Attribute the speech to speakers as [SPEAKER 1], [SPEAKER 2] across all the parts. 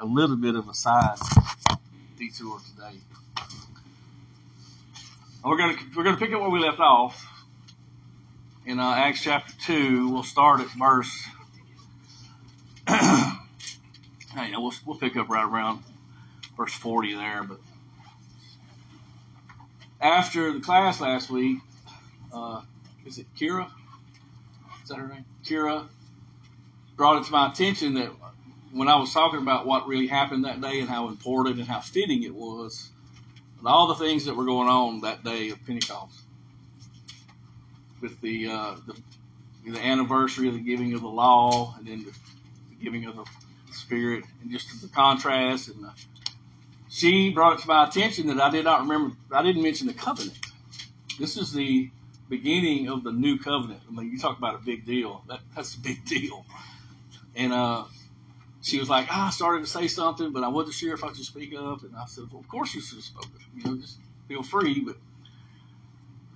[SPEAKER 1] a little bit of a side detour today. We're gonna we're gonna pick up where we left off in uh, Acts chapter two. We'll start at verse. hey, we'll we'll pick up right around verse forty there. But after the class last week, uh, is it Kira? Is that her name? Kira brought it to my attention that when I was talking about what really happened that day and how important and how fitting it was, and all the things that were going on that day of Pentecost, with the uh, the, the anniversary of the giving of the law, and then the, giving of the Spirit, and just the contrast, and the, she brought it to my attention that I did not remember. I didn't mention the covenant. This is the beginning of the new covenant. I mean, you talk about a big deal. That that's a big deal. And uh, she was like, ah, I started to say something, but I wasn't sure if I should speak up. And I said, Well, of course you should have spoken. You know, just feel free. But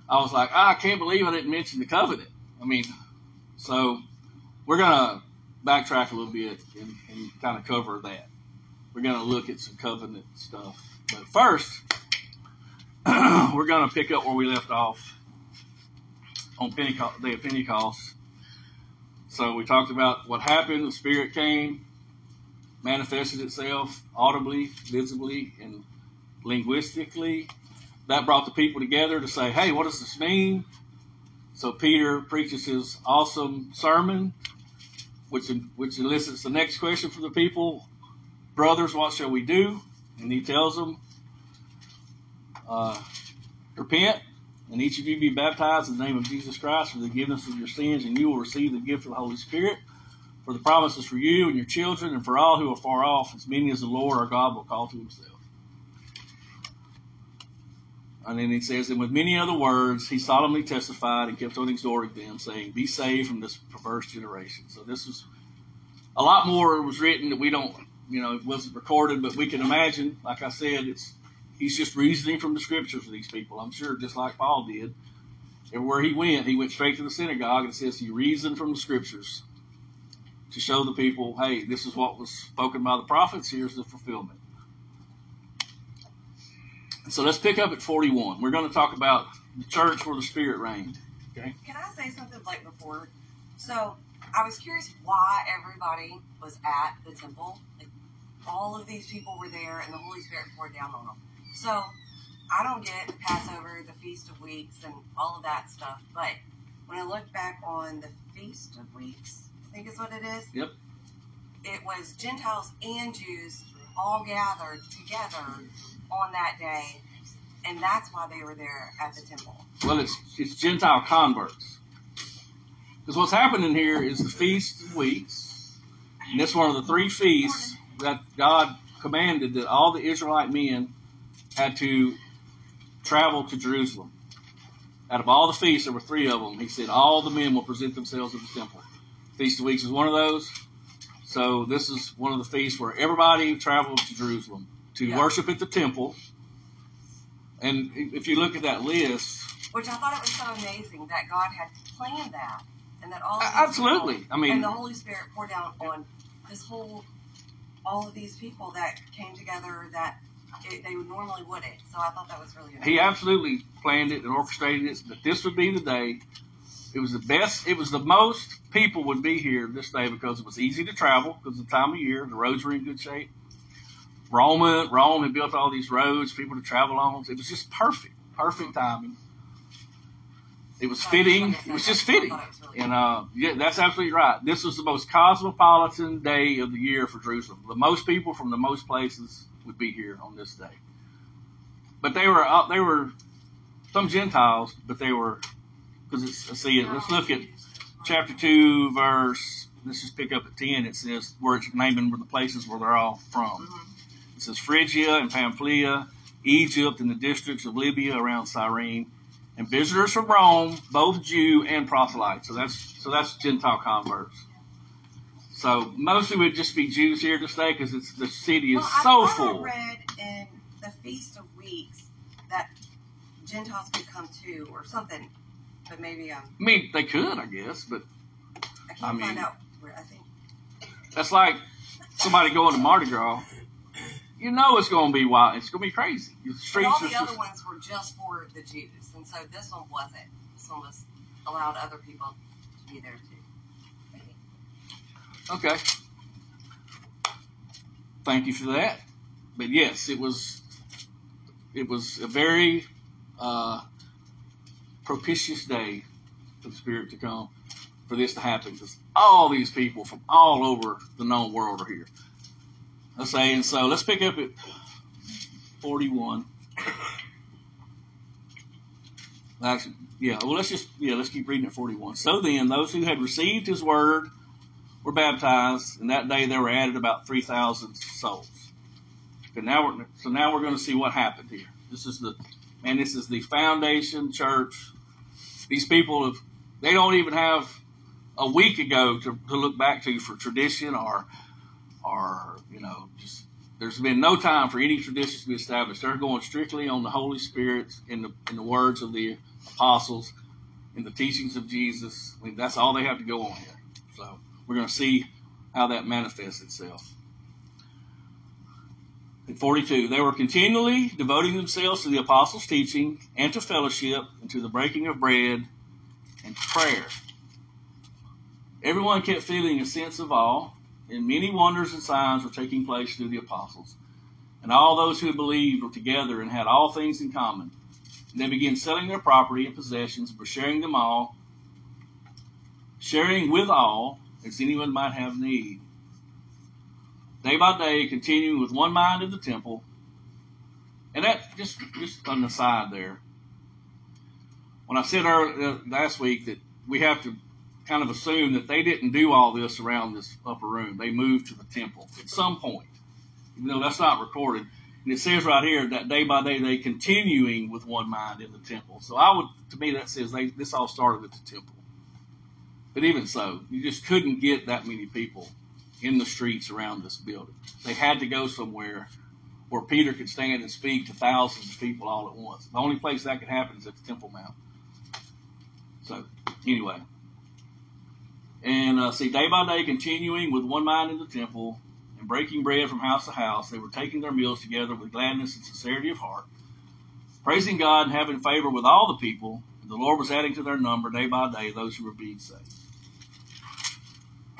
[SPEAKER 1] I was like, ah, I can't believe I didn't mention the covenant. I mean, so we're gonna backtrack a little bit and, and kind of cover that. We're gonna look at some covenant stuff. But first, we're gonna pick up where we left off on Pentecost, day of Pentecost. So we talked about what happened. The Spirit came, manifested itself audibly, visibly, and linguistically. That brought the people together to say, hey, what does this mean? So Peter preaches his awesome sermon, which, which elicits the next question from the people Brothers, what shall we do? And he tells them, uh, repent, and each of you be baptized in the name of Jesus Christ for the forgiveness of your sins, and you will receive the gift of the Holy Spirit. For the promise is for you and your children, and for all who are far off, as many as the Lord our God will call to himself. And then he says, And with many other words, he solemnly testified and kept on exhorting them, saying, Be saved from this perverse generation. So this was a lot more was written that we don't, you know, it wasn't recorded, but we can imagine, like I said, it's he's just reasoning from the scriptures for these people. I'm sure, just like Paul did. Everywhere he went, he went straight to the synagogue and says he reasoned from the scriptures to show the people, hey, this is what was spoken by the prophets. Here's the fulfillment. So let's pick up at 41. We're going to talk about the church where the Spirit reigned. Okay.
[SPEAKER 2] Can I say something like before? So I was curious why everybody was at the temple. Like, all of these people were there, and the Holy Spirit poured down on them. So I don't get the Passover, the Feast of Weeks, and all of that stuff. But when I look back on the Feast of Weeks, I think is what it is.
[SPEAKER 1] Yep.
[SPEAKER 2] It was Gentiles and Jews all gathered together on that day, and that's why they were there at the temple.
[SPEAKER 1] Well, it's it's Gentile converts. Because what's happening here is the Feast of Weeks, and it's one of the three feasts that God commanded that all the Israelite men had to travel to Jerusalem. Out of all the feasts, there were three of them. He said all the men will present themselves at the temple. Feast of Weeks is one of those. So this is one of the feasts where everybody traveled to Jerusalem to
[SPEAKER 2] Yeah.
[SPEAKER 1] worship at the temple. And if you look at that list,
[SPEAKER 2] Which I thought it was so amazing that God had planned that, and that all of
[SPEAKER 1] absolutely.
[SPEAKER 2] people-
[SPEAKER 1] I mean-
[SPEAKER 2] and the Holy Spirit poured down on this whole, all of these people that came together that it, they normally wouldn't. So I thought that was really amazing.
[SPEAKER 1] he absolutely planned it and orchestrated it that this would be the day. It was the best. It was the most people would be here this day because it was easy to travel because of the time of year. The roads were in good shape. Rome, Rome had built all these roads people to travel on. It was just perfect, perfect timing. It was fitting. It was just fitting. And uh, yeah, that's absolutely right. This was the most cosmopolitan day of the year for Jerusalem. The most people from the most places would be here on this day. But they were uh, they were some Gentiles, but they were because it's let's see let's look at chapter two verse. Let's just pick up at ten. It says where it's naming where the places where they're all from. Mm-hmm. It says Phrygia and Pamphylia, Egypt, and the districts of Libya around Cyrene, and visitors from Rome, both Jew and proselyte. So that's so that's Gentile converts. So mostly would just be Jews here to stay because it's the city is
[SPEAKER 2] well, I
[SPEAKER 1] so full.
[SPEAKER 2] I read in the Feast of Weeks that Gentiles could come too, or something. But maybe um,
[SPEAKER 1] I mean, they could, I guess, but
[SPEAKER 2] I can't
[SPEAKER 1] I mean-
[SPEAKER 2] find out where. I think
[SPEAKER 1] that's like somebody going to Mardi Gras, you know it's going to be wild. It's going to be crazy. The
[SPEAKER 2] But
[SPEAKER 1] streets
[SPEAKER 2] all
[SPEAKER 1] are
[SPEAKER 2] the other
[SPEAKER 1] just,
[SPEAKER 2] ones were just for the Jews, and so this one wasn't. This one was allowed other people to be there too.
[SPEAKER 1] okay. Thank you for that. But yes, it was it was a very uh, propitious day for the Spirit to come, for this to happen, because all these people from all over the known world are here. Let's say, and so let's pick up at 41. Actually, yeah, well, let's just, yeah, let's keep reading at 41. So then, those who had received his word were baptized, and that day there were added about 3,000 souls. But now we're, so now we're going to see what happened here. This is the, and this is the foundation church. These people have, they don't even have a week ago to, to look back to for tradition or, or, you know, just, there's been no time for any traditions to be established. They're going strictly on the Holy Spirit in the, in the words of the apostles, in the teachings of Jesus. I mean, that's all they have to go on here. So we're going to see how that manifests itself. At 42, they were continually devoting themselves to the apostles' teaching and to fellowship and to the breaking of bread and prayer. Everyone kept feeling a sense of awe, and many wonders and signs were taking place through the apostles. And all those who believed were together and had all things in common. And they began selling their property and possessions and were sharing them all, sharing with all as anyone might have need. Day by day, continuing with one mind in the temple. And that, just, just on the side there, when I said earlier, uh, last week that we have to kind of assume that they didn't do all this around this upper room. They moved to the temple at some point, even though that's not recorded. And it says right here that day by day they continuing with one mind in the temple. So I would, to me, that says they this all started at the temple. But even so, you just couldn't get that many people in the streets around this building. They had to go somewhere where Peter could stand and speak to thousands of people all at once. The only place that could happen is at the Temple Mount. So anyway, and uh, see, day by day, continuing with one mind in the temple and breaking bread from house to house, they were taking their meals together with gladness and sincerity of heart, praising God and having favor with all the people. And the Lord was adding to their number day by day those who were being saved.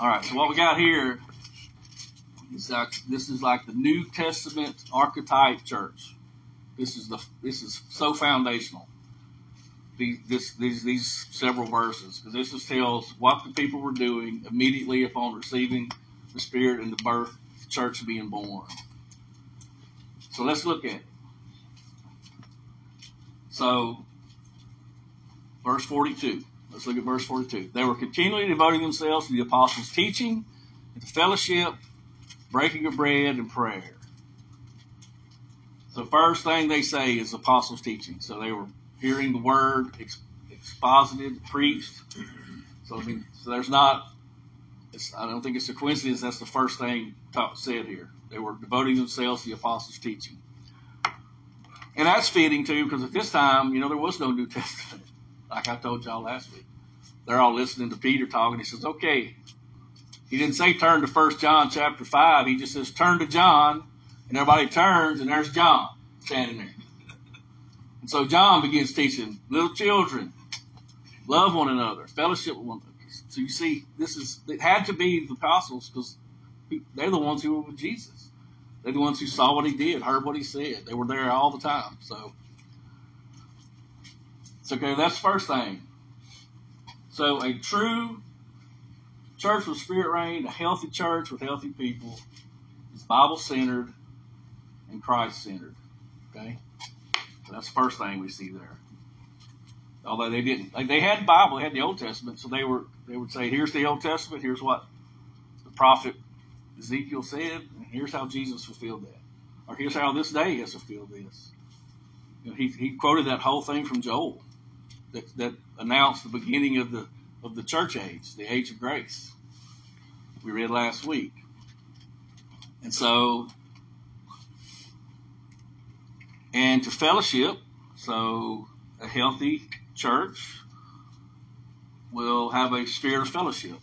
[SPEAKER 1] All right, so what we got here is like this is like the New Testament archetype church. This is the this is so foundational. These this, these these several verses because this is tells what the people were doing immediately upon receiving the Spirit and the birth, the church being born. So let's look at it. So, verse 42. Let's look at verse 42. They were continually devoting themselves to the apostles' teaching, and to fellowship, breaking of bread, and prayer. So, first thing they say is apostles' teaching. So they were hearing the word exposited, preached. So, I mean, so there's not. I don't think it's a coincidence. That's the first thing taught, said here. They were devoting themselves to the apostles' teaching, and that's fitting too, because at this time, you know, there was no New Testament. Like I told y'all last week, they're all listening to Peter talking. he says, "Okay." He didn't say turn to First John chapter five. He just says turn to John, and everybody turns, and there's John standing there. And so John begins teaching little children, love one another, fellowship with one another. So you see, this is it had to be the apostles because they're the ones who were with Jesus. They're the ones who saw what he did, heard what he said. They were there all the time. So it's okay. That's the first thing. So a true church with spirit reigned, a healthy church with healthy people, is Bible centered and Christ centered. Okay, so that's the first thing we see there. Although they didn't, like they had the Bible, they had the Old Testament, so they were they would say, "Here's the Old Testament. Here's what the prophet Ezekiel said, and here's how Jesus fulfilled that, or here's how this day has fulfilled this." You know, he he quoted that whole thing from Joel that that announced the beginning of the of the church age, the age of grace. We read last week. And so, and to fellowship, so a healthy church will have a spirit of fellowship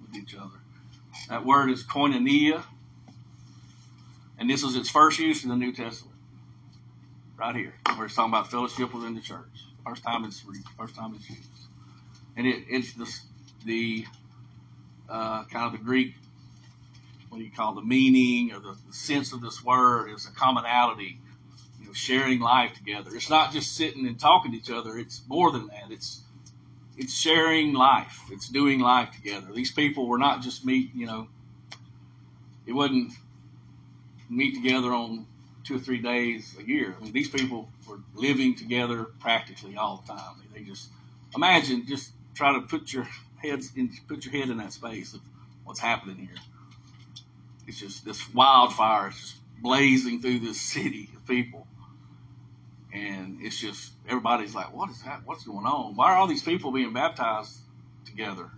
[SPEAKER 1] with each other. That word is koinonia. And this is its first use in the New Testament. Right here. Where it's talking about fellowship within the church. First time it's first time it's used. And it, it's the, the uh, kind of the Greek, what do you call the meaning or the, the sense of this word is a commonality, you know, sharing life together. It's not just sitting and talking to each other. It's more than that. It's it's sharing life. It's doing life together. These people were not just meet, you know, it wasn't meet together on two or three days a year. I mean, these people were living together practically all the time. They just imagine, just try to put your heads in, put your head in that space of what's happening here. It's just this wildfire is just blazing through this city of people. And it's just, everybody's like, what is that? What's going on? Why are all these people being baptized together?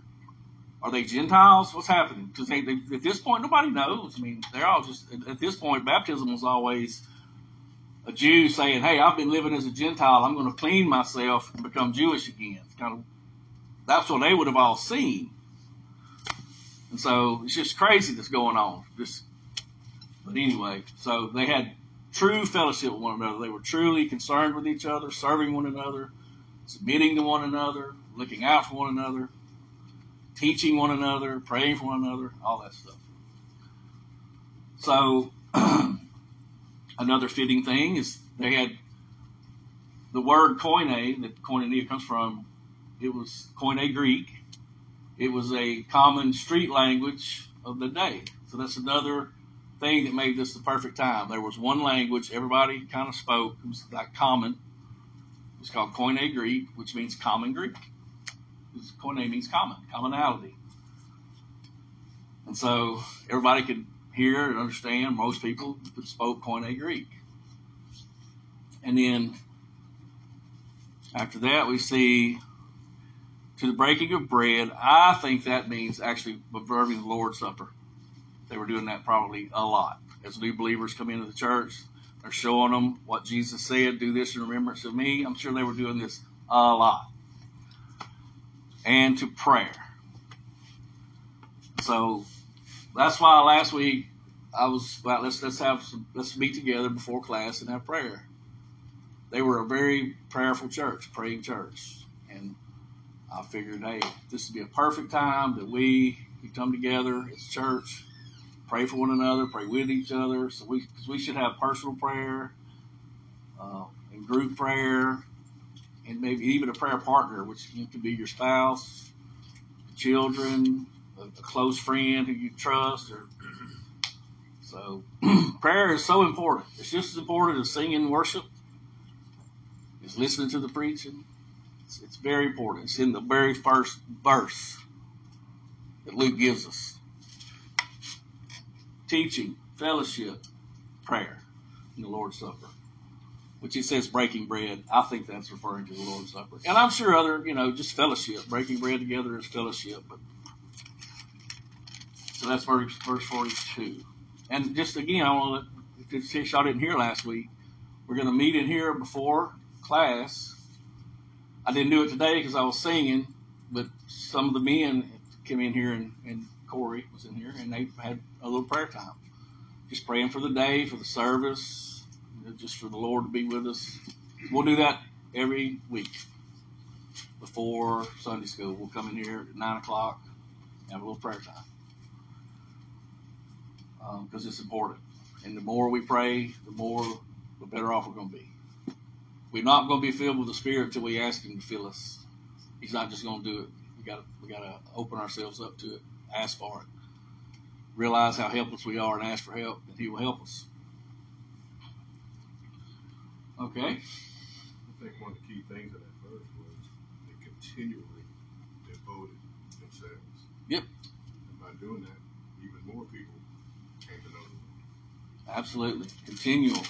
[SPEAKER 1] Are they Gentiles? What's happening? Because they, they, at this point, nobody knows. I mean, they're all just, at this point, baptism was always a Jew saying, hey, I've been living as a Gentile. I'm going to clean myself and become Jewish again. It's kind of, that's what they would have all seen. And so it's just crazy that's going on. Just, but anyway, so they had true fellowship with one another. They were truly concerned with each other, serving one another, submitting to one another, looking out for one another, teaching one another, praying for one another, all that stuff. So, another fitting thing is they had the word koine, that koinonia comes from, it was koine Greek. It was a common street language of the day. So that's another thing that made this the perfect time. There was one language everybody kind of spoke. It was like common. It's called Koine Greek, which means common Greek. Koine means common, commonality. And so everybody could hear and understand. Most people spoke Koine Greek. And then after that, we see to the breaking of bread. I think that means actually observing the Lord's Supper. They were doing that probably a lot. As new believers come into the church, they're showing them what Jesus said, do this in remembrance of me. I'm sure they were doing this a lot. And to prayer. So that's why last week I was well, let's let's have some let's meet together before class and have prayer. They were a very prayerful church, praying church. I figured, hey, this would be a perfect time that we, we come together as church pray for one another, pray with each other. So we, we should have personal prayer, uh, and group prayer, and maybe even a prayer partner, which could be your spouse, children, a, a close friend who you trust, or so prayer is so important. It's just as important as singing worship. Is listening to the preaching. It's, it's very important. It's in the very first verse that Luke gives us teaching, fellowship, prayer, and the Lord's Supper. Which he says breaking bread. I think that's referring to the Lord's Supper. And I'm sure other, you know, just fellowship. Breaking bread together is fellowship. But so that's verse verse 42. And just again, I want to, in case y'all didn't hear last week, we're going to meet in here before class. I didn't do it today because I was singing, but some of the men came in here and, and Corey was in here, and they had a little prayer time, just praying for the day, for the service, just for the Lord to be with us. We'll do that every week before Sunday school. We'll come in here at nine o'clock, and have a little prayer time because um, it's important. And the more we pray, the more the better off we're going to be. We're not going to be filled with the Spirit until we ask Him to fill us. He's not just going to do it. We got to we got to open ourselves up to it ask for it. Realize how helpless we are and ask for help, and He will help us. Okay.
[SPEAKER 3] I think one of the key things in that verse was they continually devoted themselves.
[SPEAKER 1] Yep.
[SPEAKER 3] And by doing that, even more people came to know the Lord.
[SPEAKER 1] Absolutely. Continual.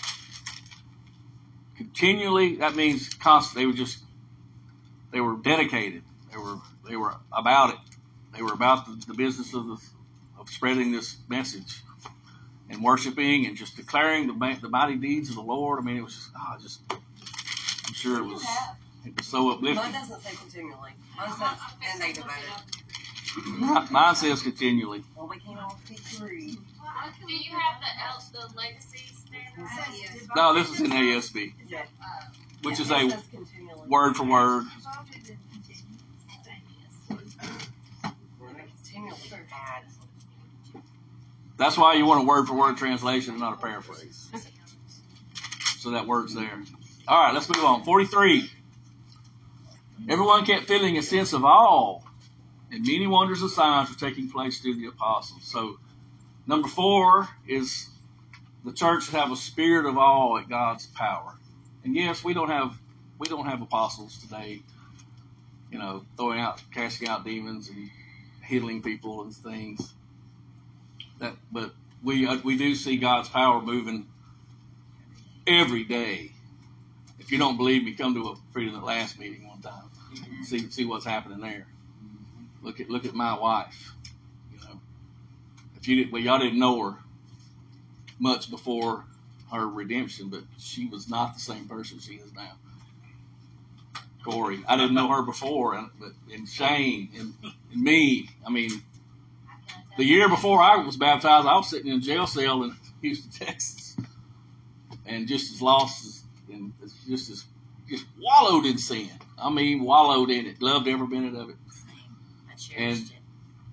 [SPEAKER 1] Continually, that means constant. They were just, they were dedicated. They were, they were about it. They were about the, the business of, the, of spreading this message and worshiping and just declaring the, the mighty deeds of the Lord. I mean, it was just, oh, just, I'm sure it was, it was so uplifting.
[SPEAKER 2] Mine doesn't say continually. Mine says, and they devoted.
[SPEAKER 1] Mine says continually.
[SPEAKER 2] Well, we can't all speak three.
[SPEAKER 4] Do you have the el- the legacy standard?
[SPEAKER 1] No, this is
[SPEAKER 2] NASB,
[SPEAKER 1] which is a word for word. That's why you want a word for word translation and not a paraphrase. So that word's there. All right, let's move on. 43. Everyone kept feeling a sense of awe, and many wonders and signs were taking place through the apostles. So, number four is the church have a spirit of awe at God's power. And yes, we don't have we don't have apostles today, you know, throwing out, casting out demons and healing people and things. That, but we uh, we do see God's power moving every day. If you don't believe me, come to a Freedom at Last meeting one time. See see what's happening there. Look at look at my wife. You know, if you did, well, y'all didn't know her much before her redemption, but she was not the same person she is now. Corey, I didn't know her before, and but and Shane and, and me. I mean, the year before I was baptized, I was sitting in a jail cell in Houston, Texas, and just as lost as and just as just wallowed in sin. I mean, wallowed in it. Loved every minute of it. And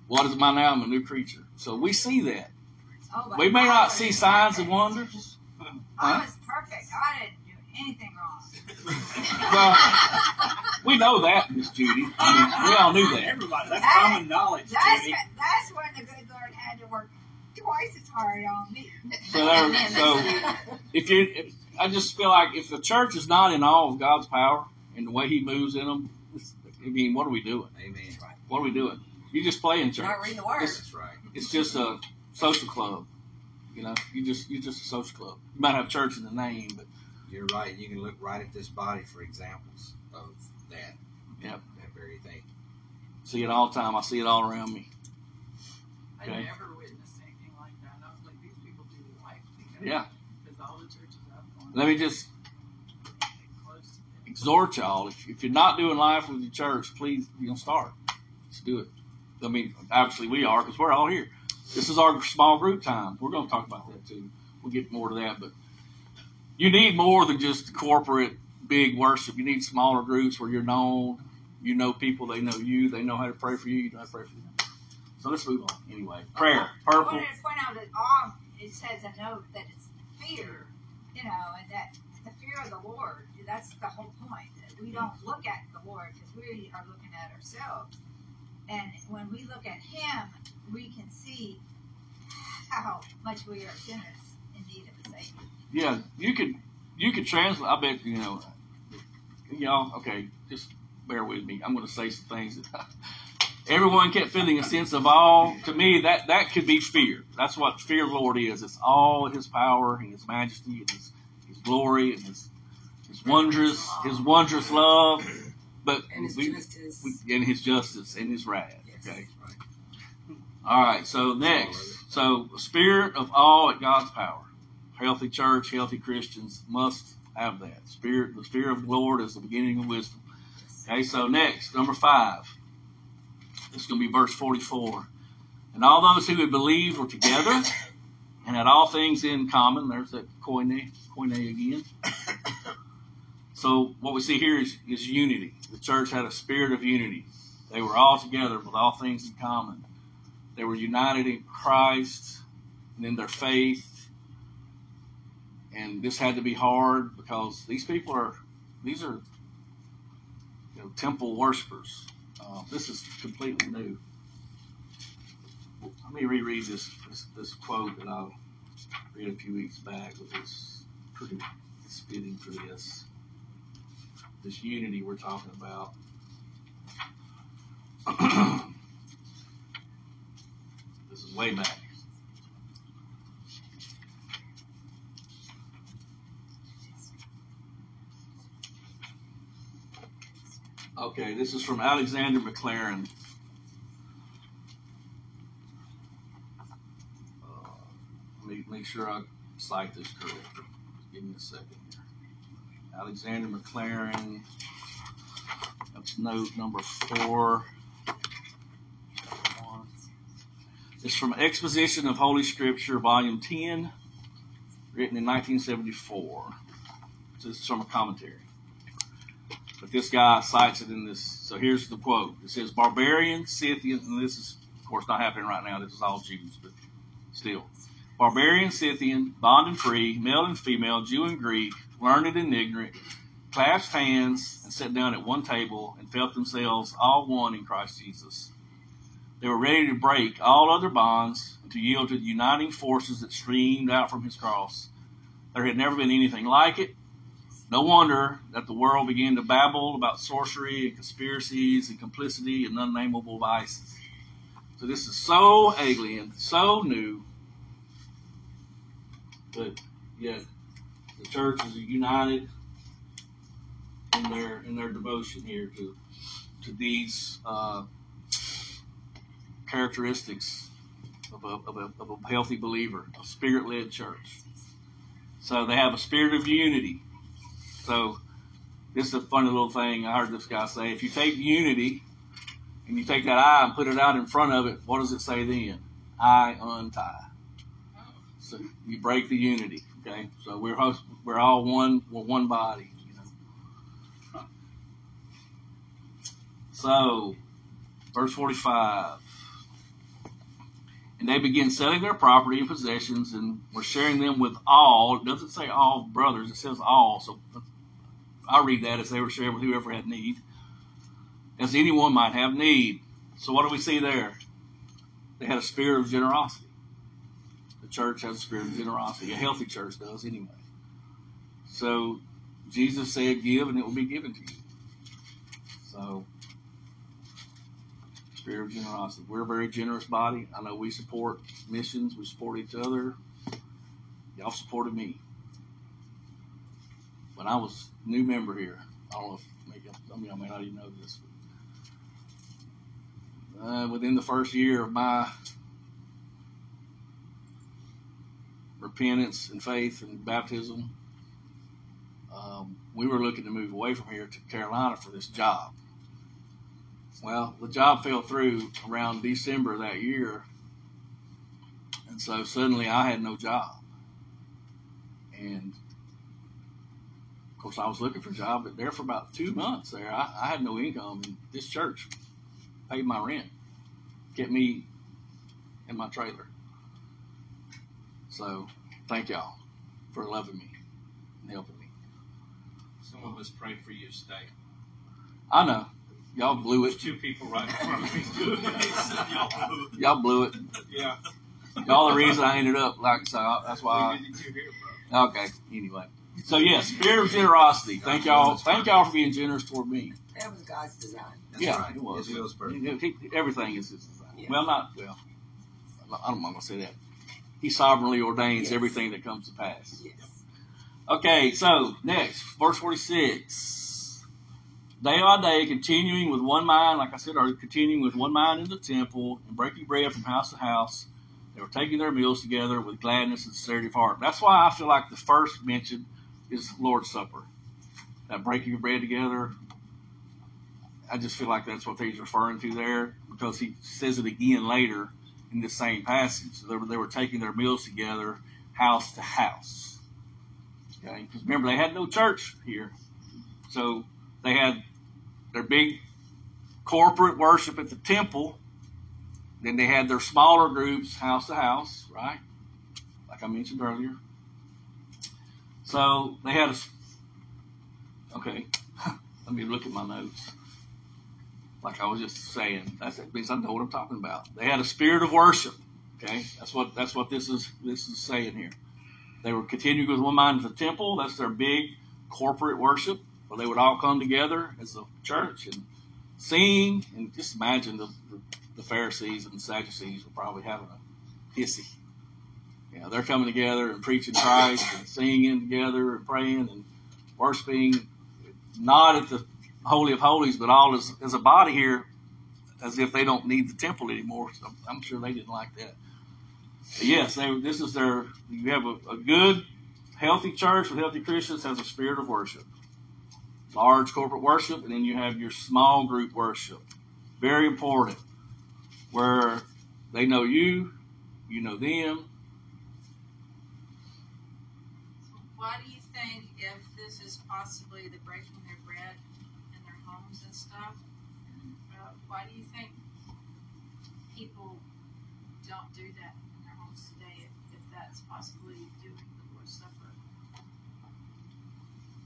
[SPEAKER 1] what is my now? I'm a new creature. So we see that.
[SPEAKER 5] Oh,
[SPEAKER 1] We may
[SPEAKER 5] I
[SPEAKER 1] not see signs and
[SPEAKER 5] perfect.
[SPEAKER 1] wonders.
[SPEAKER 5] I was perfect. I didn't do anything wrong.
[SPEAKER 1] Well, we know that, Miss Judy. I mean, we all knew that.
[SPEAKER 6] Everybody, that's
[SPEAKER 5] That-
[SPEAKER 6] common knowledge,
[SPEAKER 5] That's
[SPEAKER 6] Judy.
[SPEAKER 5] that's when the good Lord had to work twice as hard on me.
[SPEAKER 1] So there, so if you, if, I just feel like if the church is not in awe of God's power and the way He moves in them, I mean, what are we doing?
[SPEAKER 7] Amen.
[SPEAKER 1] What are we doing? You just play in church.
[SPEAKER 2] Not reading the word.
[SPEAKER 1] It's,
[SPEAKER 7] That's right.
[SPEAKER 1] it's just a social club. You know, you just you're just a social club. You might have church in the name, but
[SPEAKER 7] You're right. You can look right at this body for examples of that.
[SPEAKER 1] Yep.
[SPEAKER 7] That very thing.
[SPEAKER 1] see it all the time. I see it all around me.
[SPEAKER 8] I
[SPEAKER 1] Okay.
[SPEAKER 8] never witnessed anything like that. And I was like, these people do life together.
[SPEAKER 1] Yeah.
[SPEAKER 8] Because all the churches I've gone
[SPEAKER 1] Let me just
[SPEAKER 8] to, close to them.
[SPEAKER 1] exhort y'all. If, if you're not doing life with your church, please, you know, start. Let's do it. I mean, obviously we are because we're all here. This is our small group time. We're going to talk about that too. We'll get more to that, but you need more than just corporate big worship. You need smaller groups where you're known. You know people. They know you. They know how to pray for you. You know how to pray for them. So let's move on. Anyway, prayer. Purple.
[SPEAKER 5] I wanted to point out that awe, it says a note that it's fear, you know, and that the fear of the Lord, that's the whole point. We don't look at the Lord because we are looking at ourselves. And when we look at Him, we can see how much we are sinners in need of a Savior.
[SPEAKER 1] Yeah, you could you could translate. I bet you know, y'all. Okay, just bear with me. I'm going to say some things. That everyone kept feeling a sense of awe. To me, that that could be fear. That's what fear of the Lord is. It's all His power and His majesty and His His glory and His His wondrous His wondrous love. But
[SPEAKER 2] And his
[SPEAKER 1] we,
[SPEAKER 2] justice.
[SPEAKER 1] we and His justice and His wrath.
[SPEAKER 2] Yes.
[SPEAKER 1] Okay. All right. So next, so spirit of awe at God's power. Healthy church, healthy Christians must have that. Spirit, the fear of the Lord is the beginning of wisdom. Okay, so next, number five. This is going to be verse 44. And all those who had believed were together and had all things in common. There's that koine, koine again. So what we see here is, is unity. The church had a spirit of unity. They were all together with all things in common. They were united in Christ and in their faith and this had to be hard because these people are these are you know temple worshipers. Uh, this is completely new. Let me reread this this, this quote that I read a few weeks back, which is pretty fitting for this this unity we're talking about. this is way back. Okay, this is from Alexander McLaren. Uh, let me make sure I cite this correctly. Give me a second. Alexander McLaren. That's note number four. It's from Exposition of Holy Scripture, Volume 10, written in 1974. So this is from a commentary. But this guy cites it in this. So here's the quote. It says, Barbarian, Scythians, and this is, of course, not happening right now. This is all Jews, but still. Barbarian, Scythian, bond and free, male and female, Jew and Greek, learned and ignorant, clasped hands and sat down at one table and felt themselves all one in Christ Jesus. They were ready to break all other bonds and to yield to the uniting forces that streamed out from his cross. There had never been anything like it. No wonder that the world began to babble about sorcery and conspiracies and complicity and unnameable vices. So this is so alien, so new, but yet the church is united in their in their devotion here to to these uh, characteristics of a, of, a, of a healthy believer, a spirit led church. So they have a spirit of unity. So this is a funny little thing I heard this guy say. If you take unity and you take that I and put it out in front of it, what does it say then? I untie. So you break the unity. Okay, so we're host, we're all one. We're one body. You know. So, verse forty-five. And they began selling their property and possessions and were sharing them with all. It doesn't say all brothers, it says all. So I read that as they were sharing with whoever had need, as anyone might have need. So what do we see there? They had a spirit of generosity. Church has a spirit of generosity. A healthy church does anyway. So Jesus said, give and it will be given to you. So spirit of generosity. We're a very generous body. I know we support missions, we support each other. Y'all supported me. When I was new member here, I don't know if maybe some of y'all may not even know this. Uh, within the first year of my repentance and faith and baptism, um, we were looking to move away from here to Carolina for this job. Well, the job fell through around December that year, and so suddenly I had no job. And of course, I was looking for a job, but there for about two months there, I, I had no income, and this church paid my rent, kept me in my trailer. So, thank y'all for loving me and helping me.
[SPEAKER 6] Some of us prayed for you to stay.
[SPEAKER 1] I know y'all blew
[SPEAKER 6] There's
[SPEAKER 1] it.
[SPEAKER 6] two people right in front of me. Y'all blew it.
[SPEAKER 1] Y'all blew it.
[SPEAKER 6] Yeah.
[SPEAKER 1] Y'all the reason I ended up like so. I- That's why.
[SPEAKER 6] We did you hear,
[SPEAKER 1] I, okay. Anyway, so yes, spirit of generosity. Thank y'all. Thank y'all for being generous toward me.
[SPEAKER 2] That was God's design.
[SPEAKER 7] That's
[SPEAKER 1] yeah,
[SPEAKER 7] right.
[SPEAKER 1] it was.
[SPEAKER 7] It was perfect.
[SPEAKER 1] He- he- everything is his design.
[SPEAKER 2] Yeah.
[SPEAKER 1] Well, not well. I don't want to say that. He sovereignly ordains
[SPEAKER 2] Yes.
[SPEAKER 1] everything that comes to pass.
[SPEAKER 2] Yes.
[SPEAKER 1] Okay, so next, verse 46. Day by day, continuing with one mind, like I said, or continuing with one mind in the temple and breaking bread from house to house. They were taking their meals together with gladness and sincerity of heart. That's why I feel like the first mention is Lord's Supper. That breaking of bread together. I just feel like that's what he's referring to there because he says it again later in the same passage. They were, they were taking their meals together house to house. Okay, because remember they had no church here, so they had their big corporate worship at the temple. Then they had their smaller groups house to house, right? Like I mentioned earlier. So they had a. Okay, let me look at my notes. Like I was just saying, that's it means I know what I'm talking about. They had a spirit of worship. Okay, that's what that's what this is this is saying here. They were continuing with one mind at the temple. That's their big corporate worship, where they would all come together as a church and sing. And just imagine the, the, the Pharisees and the Sadducees were probably having a hissy. Know, they're coming together and preaching Christ and singing together and praying and worshiping, not at the Holy of Holies, but all as, as a body here, as if they don't need the temple anymore. So I'm sure they didn't like that. But yes, they, this is their, you have a, a good, healthy church with healthy Christians has a spirit of worship. Large corporate worship, and then you have your small group worship. Very important. Where They know you, you know them.
[SPEAKER 8] Why do you think if this is possibly the breaking their bread in their homes and stuff, uh, why do you think people don't do that in their homes today if, if that's possibly doing the Lord's Supper?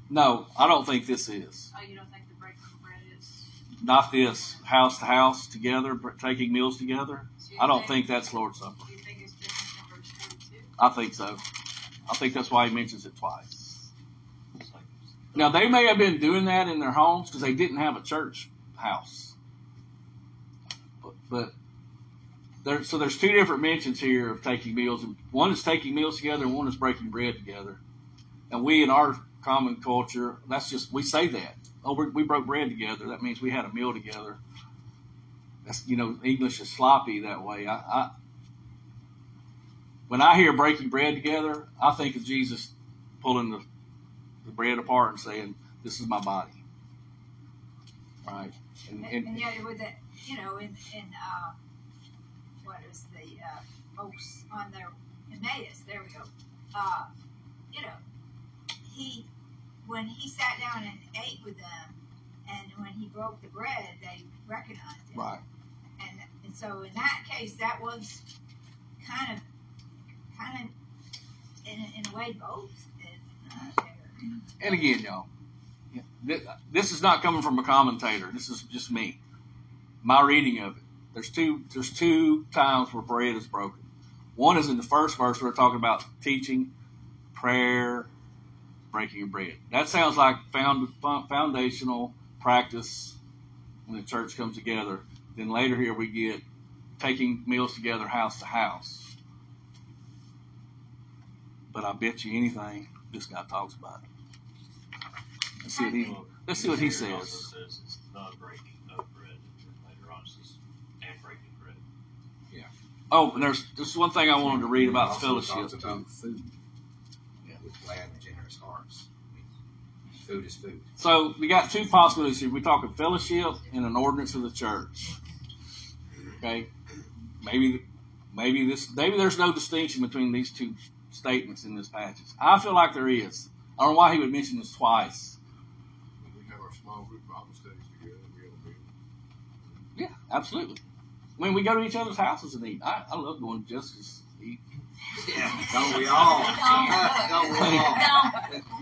[SPEAKER 1] No, I don't think this is.
[SPEAKER 8] Oh, you don't think the breaking bread is?
[SPEAKER 1] Not this house to house together, taking meals together.
[SPEAKER 8] so
[SPEAKER 1] I don't think that's Lord's Supper.
[SPEAKER 8] Do you think it's different than verse 32?
[SPEAKER 1] I think so. I think that's why he mentions it twice. Now they may have been doing that in their homes because they didn't have a church house. But, but there, so there's two different mentions here of taking meals. One is taking meals together, and one is breaking bread together. And we in our common culture, that's just we say that. Oh, we, we broke bread together. That means we had a meal together. That's you know English is sloppy that way. I, I when I hear breaking bread together, I think of Jesus pulling the, the bread apart and saying, "This is my body." Right, and,
[SPEAKER 5] And, and
[SPEAKER 1] and
[SPEAKER 5] yet with the, you know, in, in, uh, what is the, uh, folks on their Emmaus, there we go. Uh, you know, he, when he sat down and ate with them, and when he broke the bread, they recognized him.
[SPEAKER 1] right,
[SPEAKER 5] And, and so in that case, that was kind of, kind of, in, a- in a way, both. And, uh,
[SPEAKER 1] and again, y'all, th- this is not coming from a commentator. This is just me, my reading of it. There's two. There's two times where bread is broken. One is in the first verse. We're talking about teaching, prayer, breaking of bread. That sounds like found, foundational practice when the church comes together. Then later here we get taking meals together house to house. But I bet you anything, this guy talks about it. Let's see what he. Let's see what he says.
[SPEAKER 6] also says it's the breaking of bread, and then later on it says, and breaking bread.
[SPEAKER 1] Oh, and there's there's one thing I wanted to read about
[SPEAKER 7] Also
[SPEAKER 1] fellowship
[SPEAKER 7] about food.
[SPEAKER 1] Yeah.
[SPEAKER 7] With glad and generous hearts. I mean, food is food.
[SPEAKER 1] So we got two possibilities here. We're talking fellowship and an ordinance of the church. Okay, maybe maybe this maybe there's no distinction between these two statements in this passage. I feel like there is. I don't know why he would mention this twice.
[SPEAKER 3] We have our small group Bible studies together. We have a meal.
[SPEAKER 1] Yeah, absolutely. I mean, we go to each other's houses and eat. I, I love going to Jessica's to eat.
[SPEAKER 7] Yeah, don't we all? don't we all?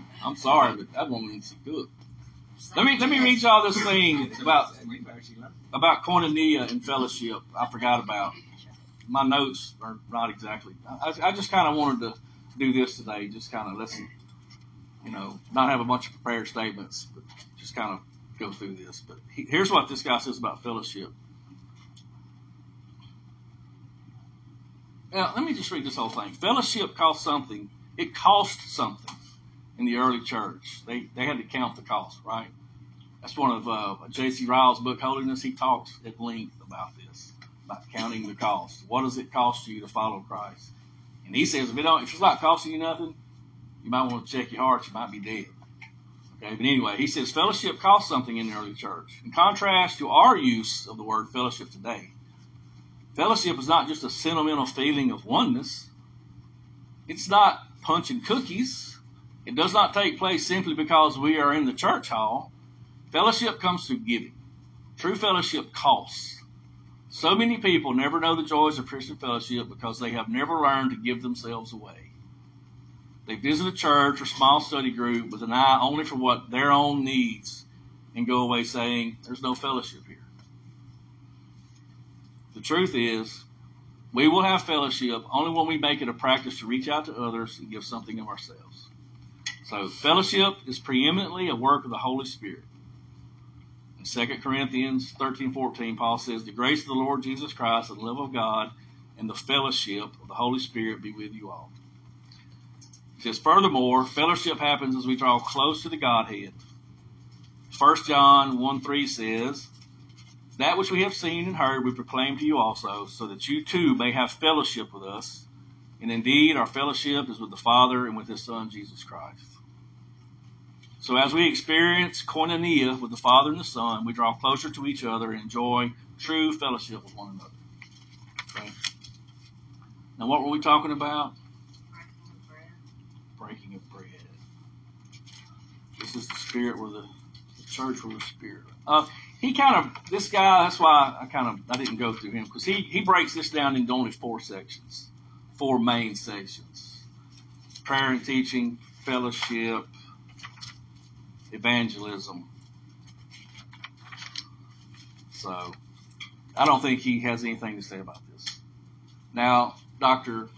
[SPEAKER 1] I'm sorry, but that woman needs to cook. Let me let me read y'all this thing about
[SPEAKER 7] We've actually learned.
[SPEAKER 1] about koinonia and fellowship. I forgot about. My notes are not exactly. I, I just kind of wanted to do this today. Just kind of listen, you know, not have a bunch of prepared statements, but just kind of go through this. But he, here's what this guy says about fellowship. Now, let me just read this whole thing. Fellowship cost something. It cost something in the early church. They they had to count the cost, right? That's one of uh, J.C. Ryle's book, Holiness. He talks at length about this, about counting the cost. What does it cost you to follow Christ? And he says, if it don't, if it's not costing you nothing, you might want to check your heart. You might be dead. Okay, but anyway, he says fellowship cost something in the early church. In contrast to our use of the word fellowship today, fellowship is not just a sentimental feeling of oneness. It's not punching cookies. It does not take place simply because we are in the church hall. Fellowship comes through giving. True fellowship costs. So many people never know the joys of Christian fellowship because they have never learned to give themselves away. They visit a church or small study group with an eye only for what their own needs and go away saying, There's no fellowship here. The truth is, we will have fellowship only when we make it a practice to reach out to others and give something of ourselves. So, fellowship is preeminently a work of the Holy Spirit. In 2 Corinthians 13 14, Paul says, The grace of the Lord Jesus Christ, and the love of God, and the fellowship of the Holy Spirit be with you all. He says, Furthermore, fellowship happens as we draw close to the Godhead. 1 John 1 3 says, That which we have seen and heard we proclaim to you also, so that you too may have fellowship with us. And indeed, our fellowship is with the Father and with His Son, Jesus Christ. So as we experience koinonia with the Father and the Son, we draw closer to each other and enjoy true fellowship with one another. Okay? Now, what were we talking about?
[SPEAKER 8] Breaking of bread.
[SPEAKER 1] Breaking of bread. This is the spirit where the, the church where the spirit. Uh, he kind of this guy. That's why I kind of I didn't go through him because he he breaks this down into only four sections, four main sections: prayer and teaching, fellowship, evangelism. So I don't think he has anything to say about this. Now, Dr.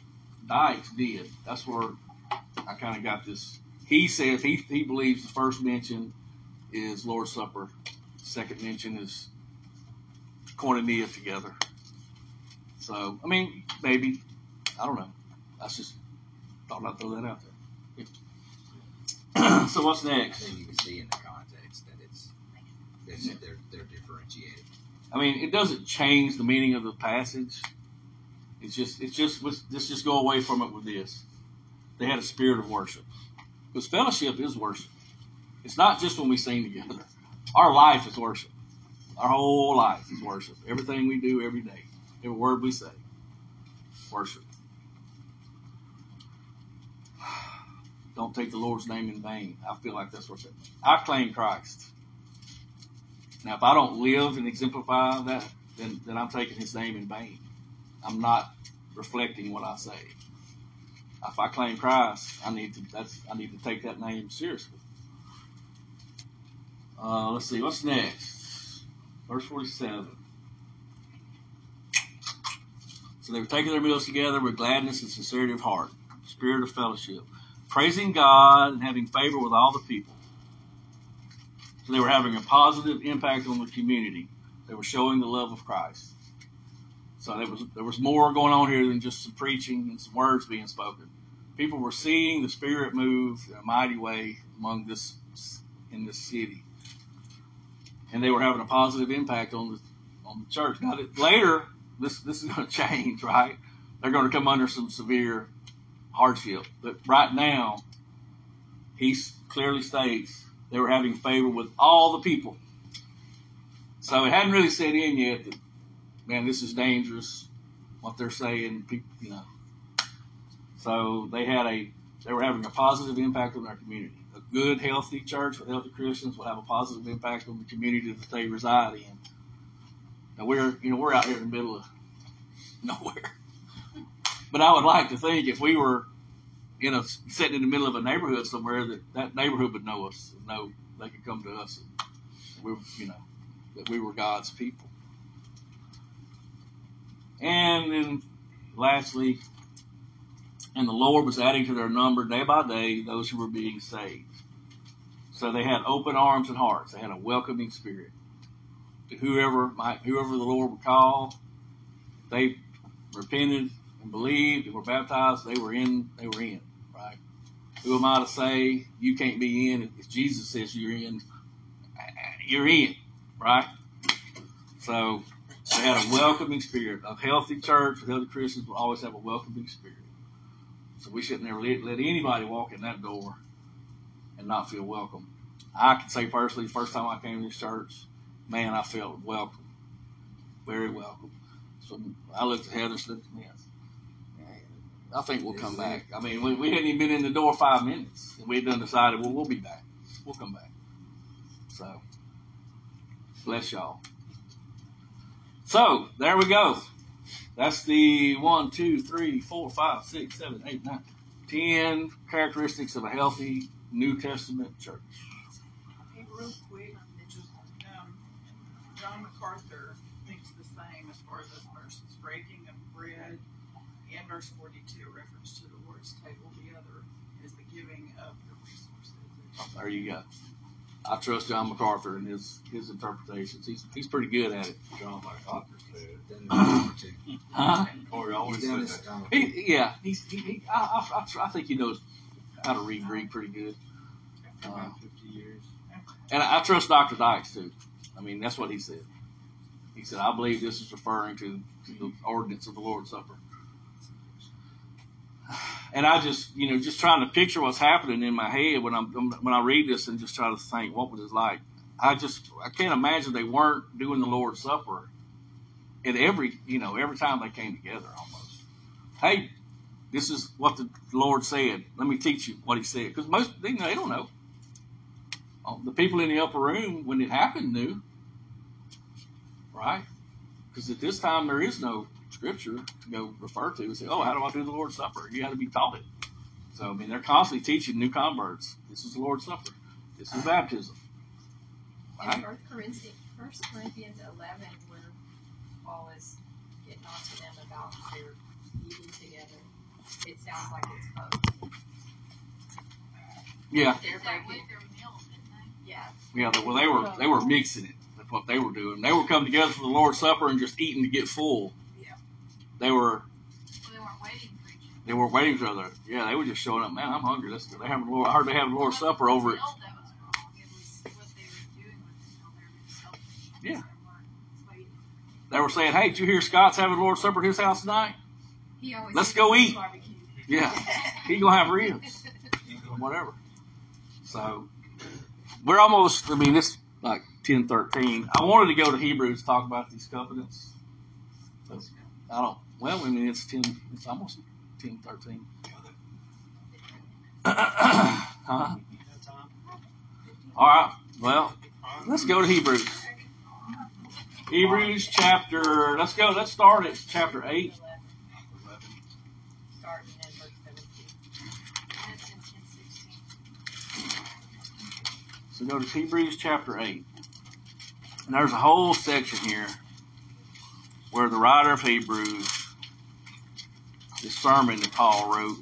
[SPEAKER 1] Dykes did. That's where I kind of got this. He says he, he believes the first mention is Lord's Supper, second mention is koinonia together. So, I mean, maybe. I don't know. That's just thought I'd throw that out there. so, what's next?
[SPEAKER 7] Then you can see in the context that it's, that they're, they're differentiated.
[SPEAKER 1] I mean, it doesn't change the meaning of the passage. It's just, it's just, let's just go away from it with this. They had a spirit of worship. Because fellowship is worship. It's not just when we sing together. Our life is worship. Our whole life is worship. Everything we do every day, every word we say, worship. Don't take the Lord's name in vain. I feel like that's it I claim Christ. Now, if I don't live and exemplify that, then, then I'm taking his name in vain. I'm not reflecting what I say. If I claim Christ, I need to I need to take that name seriously. Uh, let's see, what's next? Verse 47. So they were taking their meals together with gladness and sincerity of heart, spirit of fellowship, praising God and having favor with all the people. So they were having a positive impact on the community. They were showing the love of Christ. So there was there was more going on here than just some preaching and some words being spoken. People were seeing the Spirit move in a mighty way among this in this city, and they were having a positive impact on the on the church. Now later, this this is going to change, right? They're going to come under some severe hardship, but right now, he clearly states they were having favor with all the people. So it hadn't really set in yet that man, this is dangerous. What they're saying, you know. So they had a, they were having a positive impact on their community. Good, healthy church with healthy Christians will have a positive impact on the community that they reside in. Now we're, you know, we're out here in the middle of nowhere. But I would like to think if we were, you know, sitting in the middle of a neighborhood somewhere, that that neighborhood would know us and know they could come to us. And we, you know, that we were God's people. And then lastly, and the Lord was adding to their number day by day those who were being saved. So they had open arms and hearts. They had a welcoming spirit. To whoever might, whoever the Lord would call, they repented and believed and were baptized. They were in. They were in. Right? Who am I to say you can't be in? If Jesus says you're in, you're in. Right? So they had a welcoming spirit. A healthy church healthy Christians will always have a welcoming spirit. So we shouldn't ever let, let anybody walk in that door and not feel welcome. I can say personally, the first time I came to this church, man, I felt welcome. Very welcome. So I looked at Heather and said, man, I think we'll come back. I mean, we, we hadn't even been in the door five minutes, and we'd done decided, well, we'll be back. We'll come back. So, bless y'all. So, there we go. That's the one, two, three, four, five, six, seven, eight, nine, ten characteristics of a healthy New Testament church.
[SPEAKER 9] Hey, real quick, um, John MacArthur thinks the same as far as those verses. Breaking of bread in verse 42, reference to the Lord's table. The other is the giving of the resources.
[SPEAKER 1] There you go. I trust John MacArthur and his his interpretations. He's he's pretty good at it.
[SPEAKER 3] John MacArthur said.
[SPEAKER 7] Done it before, too.
[SPEAKER 1] Huh?
[SPEAKER 3] Corey always said that.
[SPEAKER 7] done it before.
[SPEAKER 1] He, yeah, he's he, he I, I, I, think he knows how to read Greek pretty good.
[SPEAKER 9] After about 50 years.
[SPEAKER 1] And I, I trust Dr. Dykes too. I mean, that's what he said. He said, I believe this is referring to, to the ordinance of the Lord's Supper. And I just, you know, just trying to picture what's happening in my head when I'm when I read this and just try to think what was it like. I just I can't imagine they weren't doing the Lord's Supper at every you know every time they came together almost. hey, this is what the Lord said. Let me teach you what He said. Because most they, they don't know. Um, the people in the upper room when it happened knew, right? Because at this time there is no scripture to go refer to and say, oh, how do I do the Lord's Supper? You got to be taught it. So I mean, they're constantly teaching new converts. This is the Lord's Supper. This is baptism.
[SPEAKER 10] In
[SPEAKER 1] Right?
[SPEAKER 10] First Corinthians, First Corinthians eleven, where Paul is getting on to them about their eating together, it sounds like it's both.
[SPEAKER 1] Yeah,
[SPEAKER 10] They're breaking,
[SPEAKER 8] with their meal, didn't they?
[SPEAKER 10] yeah,
[SPEAKER 1] yeah. Well, they were they were mixing it. That's what they were doing. They were coming together for the Lord's Supper and just eating to get full.
[SPEAKER 8] Yeah.
[SPEAKER 1] They were
[SPEAKER 8] So they weren't waiting for each other.
[SPEAKER 1] they were waiting for other. Yeah, they were just showing up. Man, I'm hungry. Let's go. They having Lord. I heard they having Lord's
[SPEAKER 8] It
[SPEAKER 1] Supper over it.
[SPEAKER 8] meal that was wrong. It was what they were doing with the meal. They were being selfish.
[SPEAKER 1] Yeah.
[SPEAKER 8] They weren't waiting.
[SPEAKER 1] They were saying, "Hey, did you hear Scott's having Lord's Supper at his house tonight?
[SPEAKER 10] he always.
[SPEAKER 1] Let's go eat."
[SPEAKER 10] Barbecue.
[SPEAKER 1] Yeah, he gonna have ribs whatever." So we're almost. I mean, it's like ten thirteen. I wanted to go to Hebrews to talk about these covenants. But I don't. Well, I mean, it's ten. It's almost ten thirteen. huh? All right. Well, let's go to Hebrews. Hebrews chapter. Let's go. Let's start at chapter eight.
[SPEAKER 10] Starting in verse seventeen.
[SPEAKER 8] And it's in ten sixteen.
[SPEAKER 1] So go to Hebrews chapter 8. And there's a whole section here where the writer of Hebrews, this sermon that Paul wrote,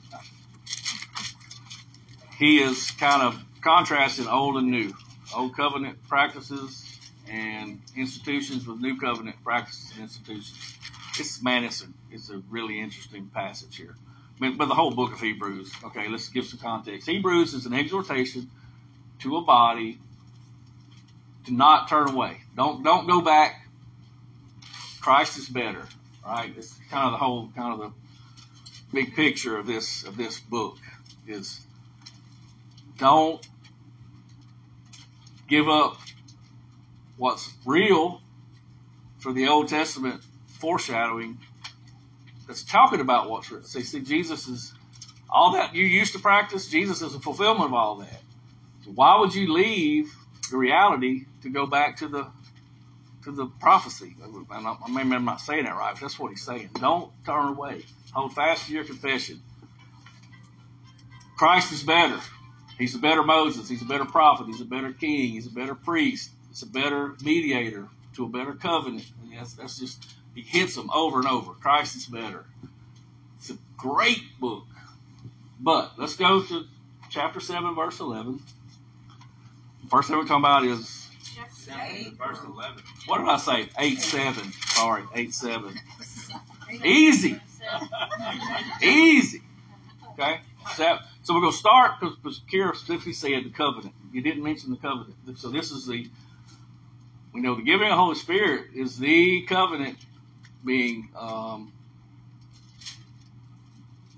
[SPEAKER 1] he is kind of contrasting old and new, old covenant practices and institutions with new covenant practices and institutions. It's man, it's a a really interesting passage here. But, but the whole book of Hebrews. Okay, let's give some context. Hebrews is an exhortation to a body to not turn away. Don't don't go back. Christ is better. Right? It's kind of the whole kind of the big picture of this of this book is don't give up what's real for the Old Testament foreshadowing that's talking about what's real. See, see, Jesus is all that you used to practice, Jesus is a fulfillment of all that. So why would you leave the reality to go back to the to the prophecy? And I, maybe I'm not saying that right, but that's what he's saying. Don't turn away. Hold fast to your confession. Christ is better. He's a better Moses. He's a better prophet. He's a better king. He's a better priest. He's a better mediator to a better covenant. And that's, that's just, he hits them over and over. Christ is better. It's a great book. But let's go to chapter 7, verse 11. First thing we're talking about is,
[SPEAKER 8] Chapter
[SPEAKER 3] Verse 11.
[SPEAKER 1] what did I say? 8 7. Sorry, 8 7. Easy. Easy. Okay? So, so we're going to start because Kira specifically said the covenant. You didn't mention the covenant. So this is the, we know the giving of the Holy Spirit is the covenant being um,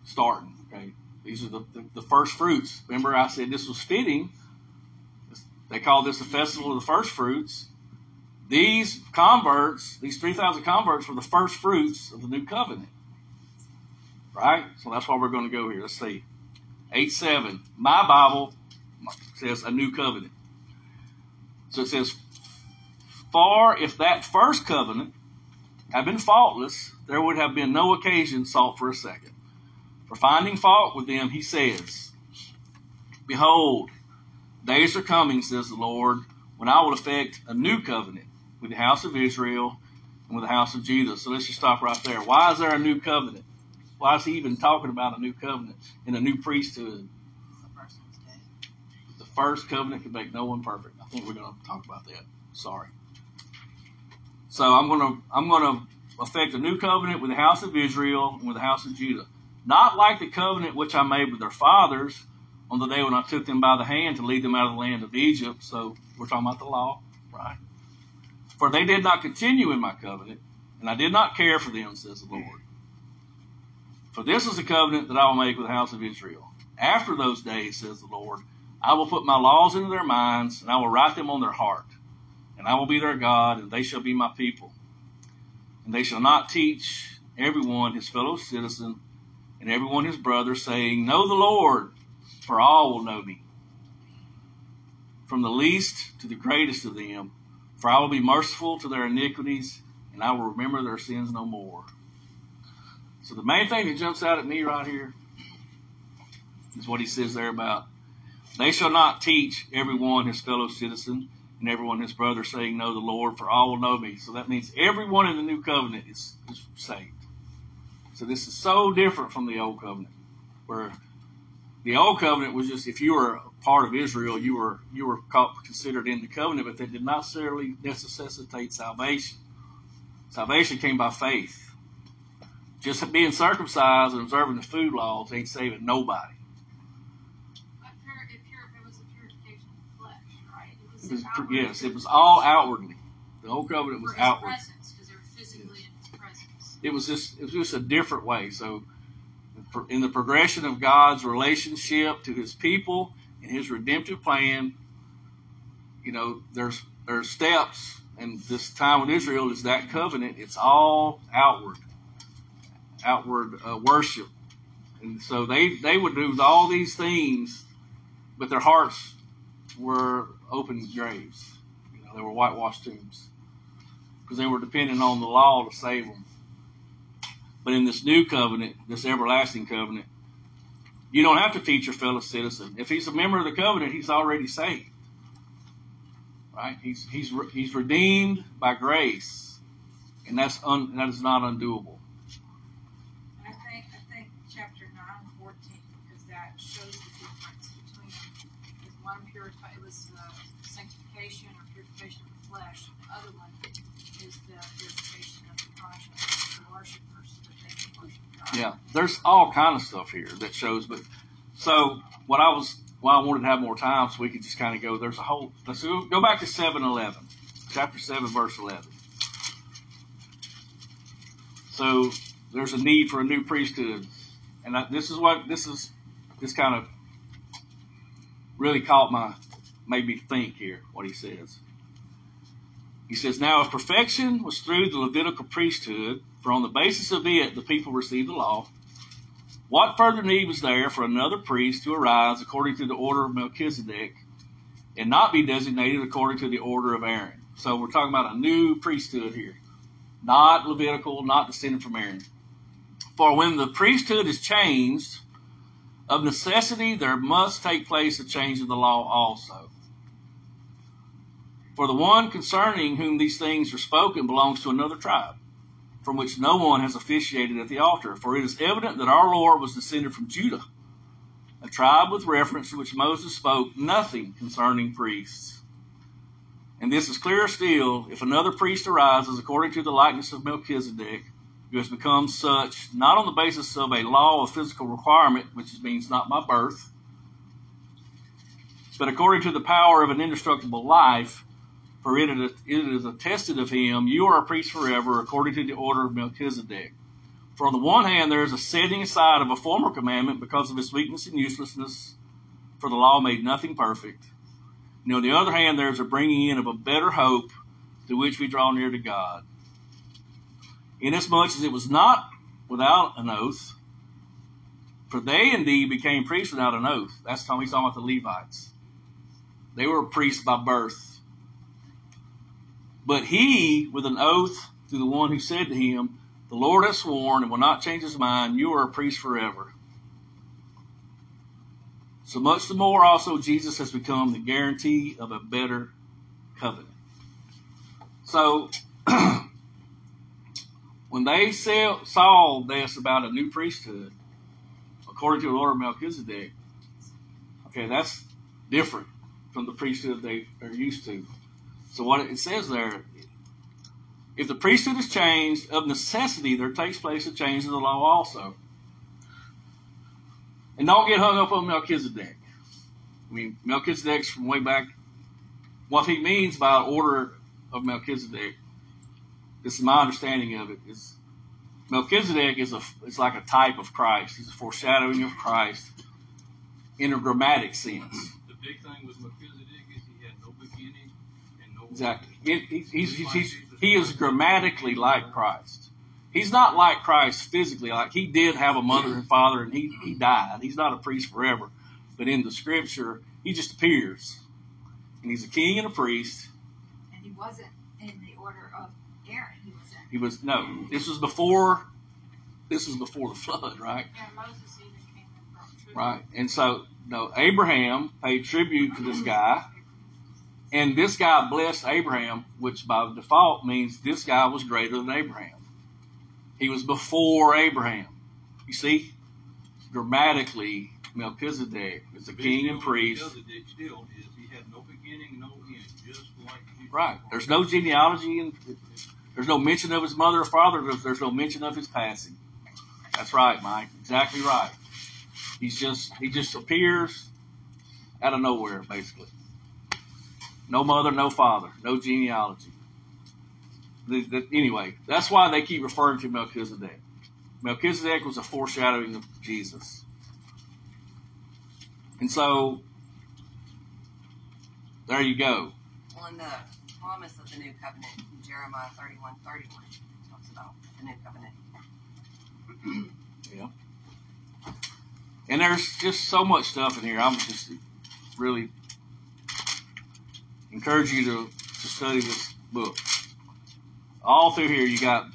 [SPEAKER 1] starting. Okay? These are the, the, the first fruits. Remember, I said this was fitting. They call this the festival of the first fruits. These converts, these 3,000 converts, were the first fruits of the new covenant. Right? So that's why we're going to go here. Let's see. 8 7. My Bible says a new covenant. So it says, For if that first covenant had been faultless, there would have been no occasion sought for a second. For finding fault with them, he says, Behold, days are coming, says the Lord, when I will effect a new covenant with the house of Israel and with the house of Judah. So let's just stop right there. Why is there a new covenant? Why is he even talking about a new covenant and a new priesthood? The first covenant could make no one perfect. I think we're going to talk about that. Sorry. So I'm going to I'm going to effect a new covenant with the house of Israel and with the house of Judah, not like the covenant which I made with their fathers on the day when I took them by the hand to lead them out of the land of Egypt. So we're talking about the law, right? For they did not continue in my covenant, and I did not care for them, says the Lord. For this is the covenant that I will make with the house of Israel. After those days, says the Lord, I will put my laws into their minds, and I will write them on their heart. And I will be their God, and they shall be my people. And they shall not teach everyone his fellow citizen and everyone his brother, saying, Know the Lord, for all will know me, from the least to the greatest of them. For I will be merciful to their iniquities, and I will remember their sins no more. So the main thing that jumps out at me right here is what he says there about they shall not teach everyone his fellow citizen and everyone his brother, saying, Know the Lord, for all will know me. So that means everyone in the new covenant is, is saved. So this is so different from the old covenant, where the old covenant was just if you were a part of Israel, you were you were considered in the covenant, but that did not necessarily necessitate salvation. Salvation came by faith. Just being circumcised and observing the food laws ain't saving nobody.
[SPEAKER 8] But pur- it, pur- it was a purification of the flesh, right? It was,
[SPEAKER 1] It was,
[SPEAKER 8] an outward
[SPEAKER 1] yes, it was all outwardly. The old covenant was outward.
[SPEAKER 8] presence, because they were physically in his presence.
[SPEAKER 1] It was just it was just a different way. So in the progression of God's relationship to His people and His redemptive plan, you know, there's there's steps, and this time with Israel is that covenant. It's all outward, outward uh, worship, and so they they would do all these things, but their hearts were open graves. You know, they were whitewashed tombs because they were depending on the law to save them. But in this new covenant, this everlasting covenant, you don't have to teach your fellow citizen. If he's a member of the covenant, he's already saved. Right? He's he's he's redeemed by grace, and that's un, that is not undoable.
[SPEAKER 8] And I think I think chapter nine fourteen because that shows the difference between with one purify it was uh, sanctification or purification of the flesh. The other one is the purification of the conscience, the worshipers that they can worship God.
[SPEAKER 1] Yeah, there's all kind of stuff here that shows. But so what I was, why I wanted to have more time, so we could just kind of go. There's a whole. Let's go, go back to seven eleven, chapter seven, verse eleven. So there's a need for a new priesthood, and I, this is what this is. This kind of really caught my, made me think here. What he says. He says, Now if perfection was through the Levitical priesthood, for on the basis of it the people received the law, what further need was there for another priest to arise according to the order of Melchizedek and not be designated according to the order of Aaron? So we're talking about a new priesthood here, not Levitical, not descended from Aaron. For when the priesthood is changed, of necessity there must take place a change of the law also. For the one concerning whom these things are spoken belongs to another tribe, from which no one has officiated at the altar. For it is evident that our Lord was descended from Judah, a tribe with reference to which Moses spoke nothing concerning priests. And this is clearer still if another priest arises according to the likeness of Melchizedek, who has become such not on the basis of a law of physical requirement, which means not by birth, but according to the power of an indestructible life, for it is, it is attested of him, you are a priest forever, according to the order of Melchizedek. For on the one hand, there is a setting aside of a former commandment because of its weakness and uselessness, for the law made nothing perfect. And on the other hand, there is a bringing in of a better hope, through which we draw near to God. Inasmuch as it was not without an oath, for they indeed became priests without an oath. That's how he's talking about the Levites. They were priests by birth. But he, with an oath to the one who said to him, The Lord has sworn and will not change his mind, you are a priest forever. So much the more also Jesus has become the guarantee of a better covenant. So, when they saw this about a new priesthood, according to the order of Melchizedek, okay, that's different from the priesthood they are used to. So what it says there, if the priesthood is changed, of necessity there takes place a change in the law also. And don't get hung up on Melchizedek. I mean, Melchizedek's from way back. What he means by order of Melchizedek, this is my understanding of it, is Melchizedek is a is like a type of Christ. He's a foreshadowing of Christ in a grammatic sense.
[SPEAKER 11] The big thing Melchizedek is he had no beginning and no
[SPEAKER 1] Exactly. It, he, he's, he's, he's, he is grammatically like Christ. he's not like Christ physically. Like he did have a mother and father, and he he died. He's not a priest forever, but in the scripture, he just appears, and he's a king and a priest.
[SPEAKER 5] And he wasn't in the order of Aaron. He was in.
[SPEAKER 1] He was no. This was before. This was before the flood, right?
[SPEAKER 8] Yeah, Moses even came and brought food.
[SPEAKER 1] Right. And so, no, Abraham paid tribute to this guy, and this guy blessed Abraham, which by default means this guy was greater than Abraham. He was before Abraham. You see, grammatically, Melchizedek is a king and priest.
[SPEAKER 11] Melchizedek still is. He had no beginning, no end, just like
[SPEAKER 1] Right. There's no genealogy, and there's no mention of his mother or father. There's, there's no mention of his passing. That's right, Mike. Exactly right. He's just he just appears out of nowhere, basically. No mother, no father, no genealogy. The, the, anyway, that's why they keep referring to Melchizedek. Melchizedek was a foreshadowing of Jesus. And so, there you go.
[SPEAKER 2] Well, in the promise of the new covenant, in Jeremiah 31 31, talks about the new covenant.
[SPEAKER 1] Yeah. And there's just so much stuff in here. I'm just really encourage you to, to study this book. All through here, you got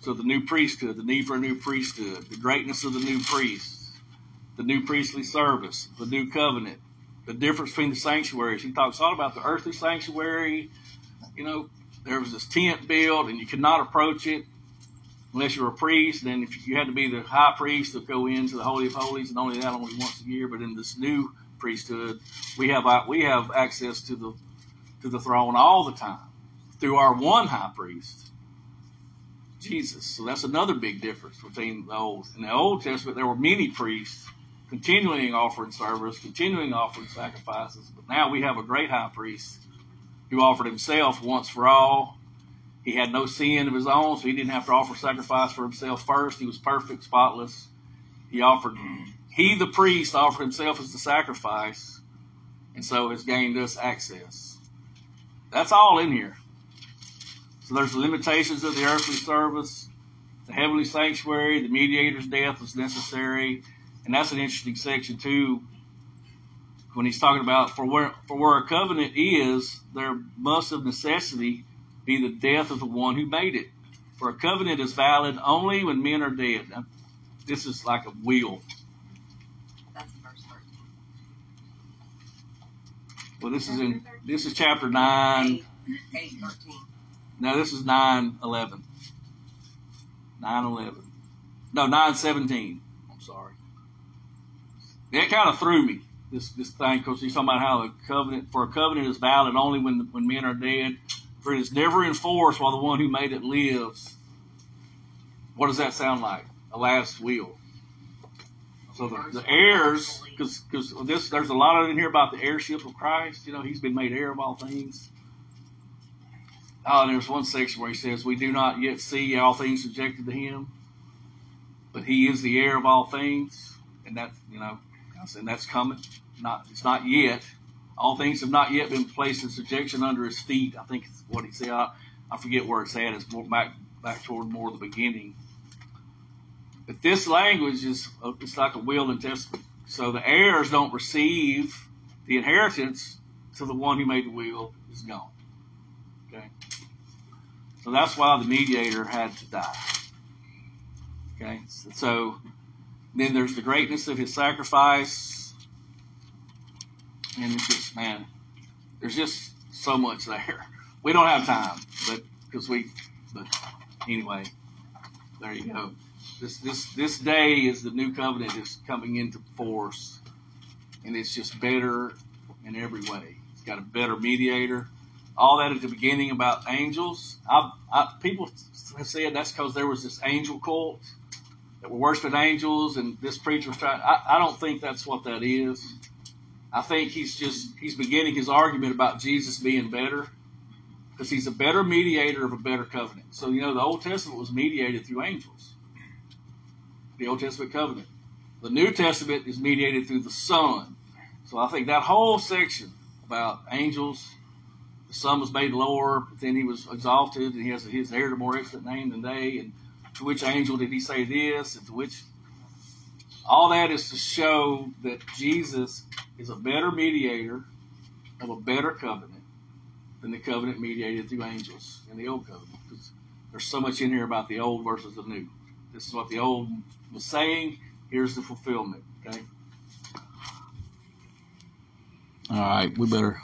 [SPEAKER 1] so the new priesthood, the need for a new priesthood, the greatness of the new priests, the new priestly service, the new covenant, the difference between the sanctuaries. He talks all about the earthly sanctuary. You know, there was this tent built, and you could not approach it unless you were a priest. Then if you had to be the high priest to go into the holy of holies, and only that only once a year. But in this new priesthood, we have uh, we have access to the to the throne all the time through our one high priest, Jesus. So that's another big difference between the old. In the Old Testament, there were many priests continuing offering service, continuing offering sacrifices. But now we have a great high priest who offered himself once for all. He had no sin of his own, so he didn't have to offer sacrifice for himself first. He was perfect, spotless. He offered, he the priest offered himself as the sacrifice, and so has gained us access. That's all in here. So there's the limitations of the earthly service, the heavenly sanctuary, the mediator's death was necessary, and that's an interesting section too. When he's talking about for where for where a covenant is, there must of necessity be the death of the one who made it. For a covenant is valid only when men are dead. Now, this is like a wheel.
[SPEAKER 2] That's verse 13.
[SPEAKER 1] Well, this is in this is chapter nine.
[SPEAKER 2] 8, 8 13.
[SPEAKER 1] No, this is nine eleven. Nine eleven. No, nine seventeen. I'm sorry. It kind of threw me this this thing because he's talking about how a covenant for a covenant is valid only when when men are dead, for it is never enforced while the one who made it lives. What does that sound like? A last will. So the, the heirs, because this there's a lot of in here about the heirship of Christ. You know, he's been made heir of all things. And there's one section where he says, "We do not yet see all things subjected to him, but he is the heir of all things," and that you know, and that's coming. Not it's not yet. All things have not yet been placed in subjection under his feet. I think it's what he said. I, I forget where it's at. It's more back back toward more the beginning. But this language is it's like a will and testament. So the heirs don't receive the inheritance till the one who made the will is gone. Okay. So that's why the mediator had to die. Okay. So then there's the greatness of his sacrifice. And it's just, man, there's just so much there. We don't have time, but because we, but anyway, there you go. This, this, this day is the new covenant is coming into force and it's just better in every way. It's got a better mediator. All that at the beginning about angels. I, I, people have said that's because there was this angel cult that were worshiping angels, and this preacher was trying. I, I don't think that's what that is. I think he's just he's beginning his argument about Jesus being better because he's a better mediator of a better covenant. So you know the Old Testament was mediated through angels. The Old Testament covenant. The New Testament is mediated through the Son. So I think that whole section about angels, the Son was made lower, but then he was exalted, and he has his heir to more excellent name than they, and to which angel did he say this, and to which. All that is to show that Jesus is a better mediator of a better covenant than the covenant mediated through angels in the old covenant. 'Cause there's so much in here about the old versus the new. This is what the old was saying. Here's the fulfillment. Okay. All right, we better